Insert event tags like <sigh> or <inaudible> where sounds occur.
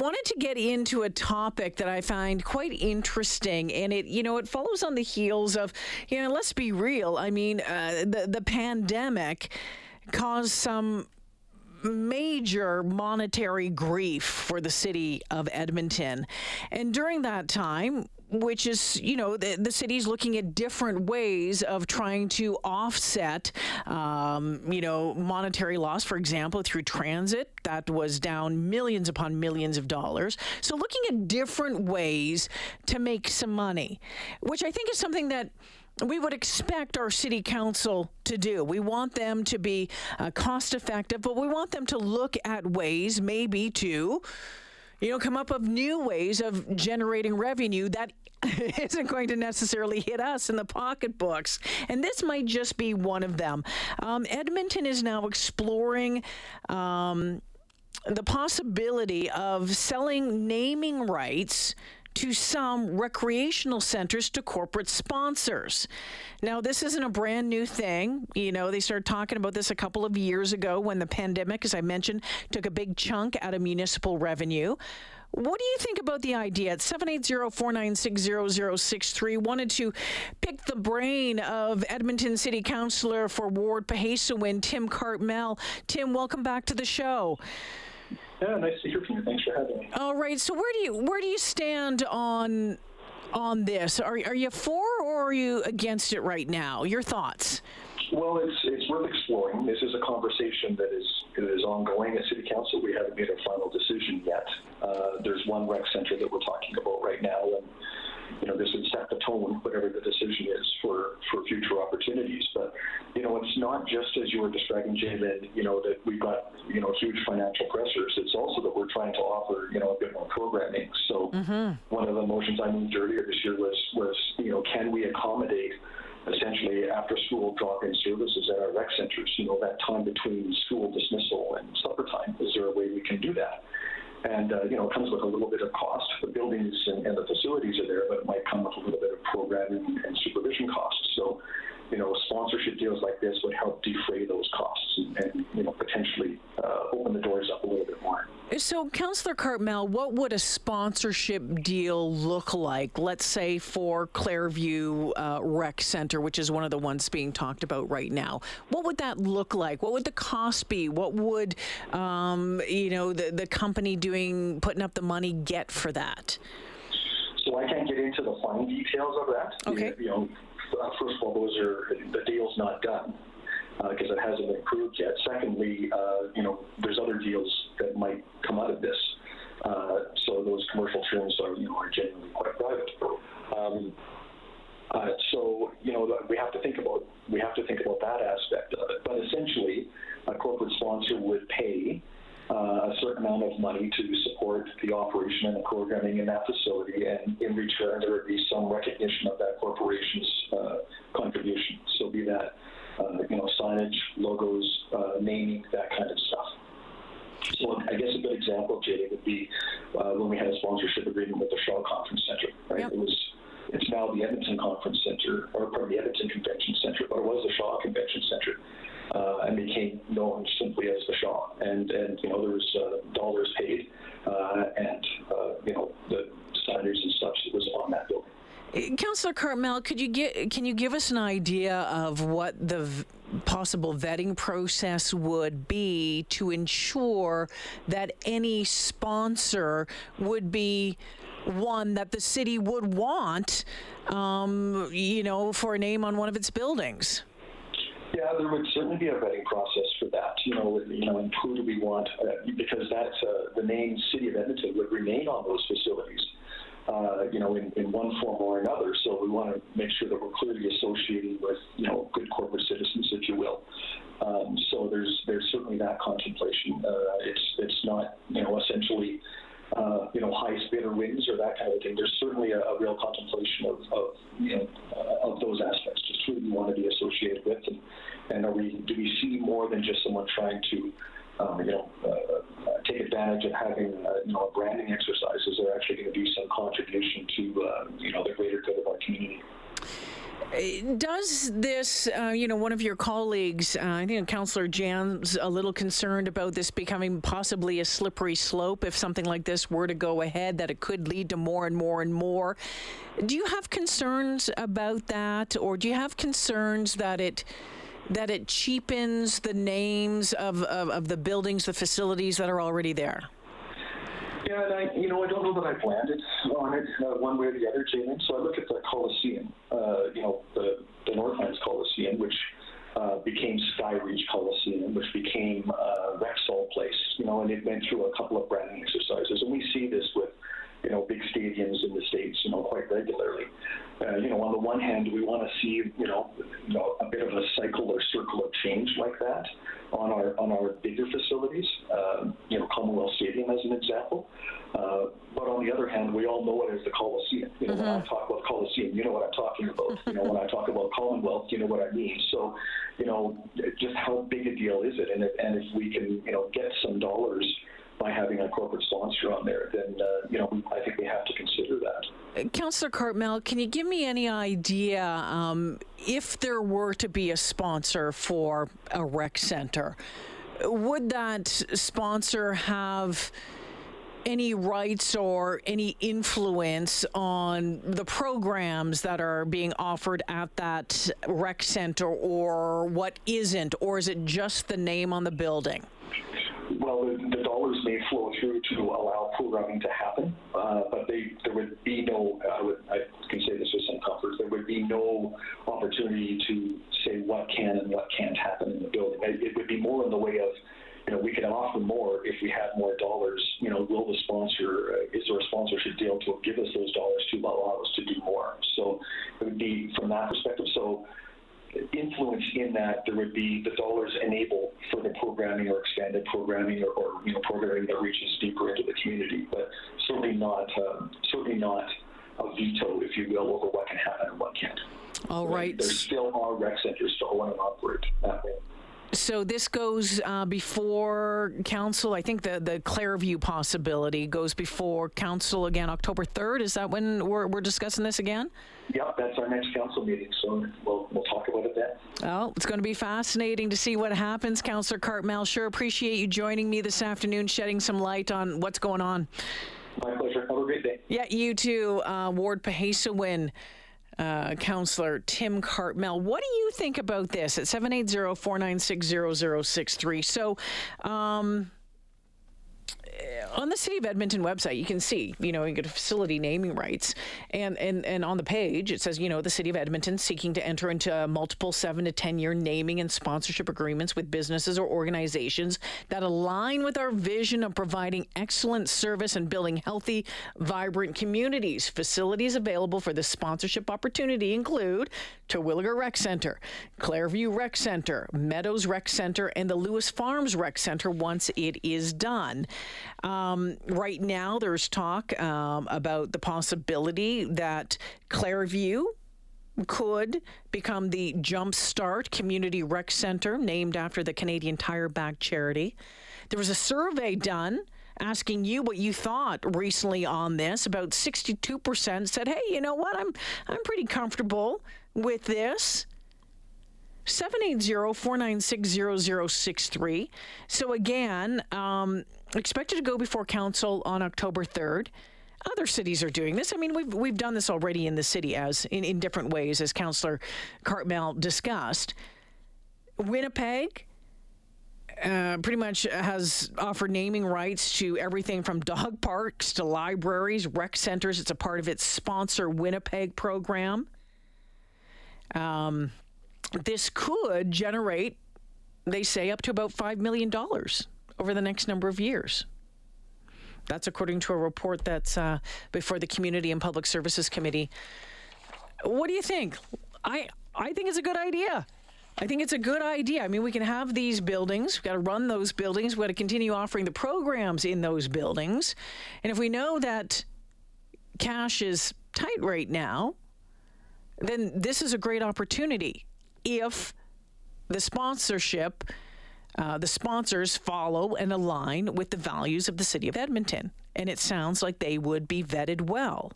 wanted to get into a topic that I find quite interesting, and it, you know, it follows on the heels of, you know, let's be real. I mean, uh, the the pandemic caused some major monetary grief for the city of Edmonton. And during that time, which is, you know, the, the city's looking at different ways of trying to offset, um, you know, monetary loss, for example, through transit. That was down millions upon millions of dollars. So looking at different ways to make some money, which I think is something that we would expect our city council to do. We want them to be uh, cost effective, but we want them to look at ways maybe to you know, come up with new ways of generating revenue that <laughs> isn't going to necessarily hit us in the pocketbooks. And this might just be one of them. Um, Edmonton is now exploring. Um, the possibility of selling naming rights to some recreational centers to corporate sponsors. Now, this isn't a brand new thing. You know, they started talking about this a couple of years ago when the pandemic, as I mentioned, took a big chunk out of municipal revenue. What do you think about the idea? At 780-496-0063, wanted to pick the brain of Edmonton City Councillor for Ward pihêsiwin, Tim Cartmell. Tim, welcome back to the show. Yeah, nice to hear from you. Thanks for having me. All right. So where do you where do you stand on on this? Are are you for or are you against it right now? Your thoughts? Well, it's it's worth exploring. This is a conversation that is that is ongoing at City Council. We haven't made a final decision yet. Uh, there's one rec center that we're talking about right now, and you know, this would set the tone, whatever the decision is for, for future opportunities. But, you know, it's not just as you were describing, Jalen, you know, that we've got, you know, huge financial pressures. It's also that we're trying to offer, you know, a bit more programming. So mm-hmm. one of the motions I moved earlier this year was, was, you know, can we accommodate essentially after school drop-in services at our rec centers, you know, that time between school dismissal and supper time. Is there a way we can do that? And, uh, you know, it comes with a little bit of cost. The buildings and, and the facilities are there, but it might come with a little bit of programming and supervision costs. So, you know, sponsorship deals like this would help defray those costs and, and you know, potentially uh, open the doors up a little bit more. So, Councillor Cartmell, what would a sponsorship deal look like? Let's say for Clareview uh, Rec Center, which is one of the ones being talked about right now. What would that look like? What would the cost be? What would um, you know the the company doing putting up the money get for that? So I can't get into the fine details of that. Okay. You know, first of all, those are the deal's not done because uh, it hasn't been approved yet. Secondly, uh, you know, there's other deals that might come out of this. Uh, so those commercial terms are, you know, are genuinely quite private. Um, uh, so you know we have to think about we have to think about that aspect of it. But essentially, a corporate sponsor would pay uh, a certain amount of money to support the operation and the programming in that facility, and in return there would be some recognition of that corporation's uh, contribution. So be that uh, you know signage, logos, uh, naming, that kind of stuff. So I guess a good example, Jay, would be uh, when we had a sponsorship agreement with the Shaw Conference Center. Right, yep. it was it's now the Edmonton Conference Center, or pardon the Edmonton Convention Center, but it was the Shaw Convention Center uh, and became known simply as the Shaw. And and you know there was uh, dollars paid, uh, and uh, you know the signers and such that was on that building. Councillor Cartmell, could you get can you give us an idea of what the v- possible vetting process would be to ensure that any sponsor would be one that the city would want, um, you know, for a name on one of its buildings? Yeah, there would certainly be a vetting process for that. You know, you know, and who do we want? Uh, because that's uh, the name City of Edmonton would remain on those facilities. Uh, you know, in, in one form or another. So we want to make sure that we're clearly associated with, you know, good corporate citizens, if you will. Um, so there's there's certainly that contemplation. Uh, it's it's not, you know, essentially uh, you know, high bidder wins or that kind of thing. There's certainly a, a real contemplation of, of you know, uh, of those aspects. Just who do we want to be associated with, and, and are we do we see more than just someone trying to, um, you know, uh, advantage of having uh, you know a branding exercise? Is there actually going to be some contribution to uh, you know the greater good of our community? Does this, uh, you know, one of your colleagues, uh, I think Councillor Janz a little concerned about this becoming possibly a slippery slope if something like this were to go ahead, that it could lead to more and more and more. Do you have concerns about that, or do you have concerns that it that it cheapens the names of, of, of the buildings, the facilities that are already there? Yeah, and I, you know, I don't know that I've landed on it uh, one way or the other, Jamie. So I look at the Coliseum, uh, you know, the, the Northlands Coliseum, which uh, became Skyreach Coliseum, which became uh, Rexall Place, you know, and it went through a couple of branding exercises. And we see this with, you know, big stadiums in the States, you know, quite regularly. Uh, you know, on the one hand, we want to see, you know, bit of a cycle or circle of change like that on our on our bigger facilities. Uh, you know, Commonwealth Stadium as an example. Uh, but on the other hand, we all know it as the Coliseum. You know, mm-hmm. when I mm-hmm. talk about Coliseum, you know what I'm talking about. you know, when I talk about Commonwealth, you know what I mean. So, you know, just how big a deal is it? And if, and if we can, you know, get some dollars by having a corporate sponsor on there, then uh, you know I think we have to consider that. Councillor Cartmell, can you give me any idea um, if there were to be a sponsor for a rec center? Would that sponsor have any rights or any influence on the programs that are being offered at that rec center or what isn't, or is it just the name on the building? Well, the, dollars may flow through to allow programming to happen, uh, but they, there would be no, I, would, I can say this with some comfort, there would be no opportunity to say what can and what can't happen in the building. It, would be more in the way of, you know, we can offer more if we have more dollars. You know, will the sponsor, uh, is there a sponsorship deal to give us those dollars to allow us to do more? So it would be from that perspective. So in that there would be the dollars enable the programming or expanded programming or, or you know programming that reaches deeper into the community, but certainly not um, certainly not a veto, if you will, over what can happen and what can't. All right. There still are rec centers to own and operate that way. So this goes uh, before council. I think the the Clareview possibility goes before council again, October third. Is that when we're we're discussing this again? Yep, that's our next council meeting. So we'll we'll talk about it then. Well, it's going to be fascinating to see what happens, Councillor Cartmell. Sure, appreciate you joining me this afternoon, shedding some light on what's going on. My pleasure. Have a great day. Yeah, you too, uh, Ward pihêsiwin uh, Councillor Tim Cartmell. What do you think about this at 780 496 0063? So, um, on the City of Edmonton website, you can see, you know, you get facility naming rights, and and and on the page it says, you know, the City of Edmonton seeking to enter into multiple seven to ten year naming and sponsorship agreements with businesses or organizations that align with our vision of providing excellent service and building healthy, vibrant communities. Facilities available for this sponsorship opportunity include Terwilliger Rec Center, Clareview Rec Center, Meadows Rec Center, and the Lewis Farms Rec Center once it is done. Um, right now, there's talk um, about the possibility that Clareview could become the Jumpstart Community Rec Center, named after the Canadian Tire Back charity. There was a survey done asking you what you thought recently on this. About 62% said, "Hey, you know what? I'm I'm pretty comfortable with this." 780-496-0063. So again, um, expected to go before council on October 3rd. Other cities are doing this. I mean, we've we've done this already in the city as in, in different ways, as Councillor Cartmell discussed. Winnipeg uh, pretty much has offered naming rights to everything from dog <laughs> parks to libraries, rec centers. It's a part of its sponsor Winnipeg program. Um, this could generate, they say, up to about $5 million over the next number of years. That's according to a report that's uh, before the Community and Public Services Committee. What do you think? I I think it's a good idea. I think it's a good idea. I mean, we can have these buildings. We've got to run those buildings. We've got to continue offering the programs in those buildings. And if we know that cash is tight right now, then this is a great opportunity if the sponsorship, uh, the sponsors follow and align with the values of the city of Edmonton. And it sounds like they would be vetted well.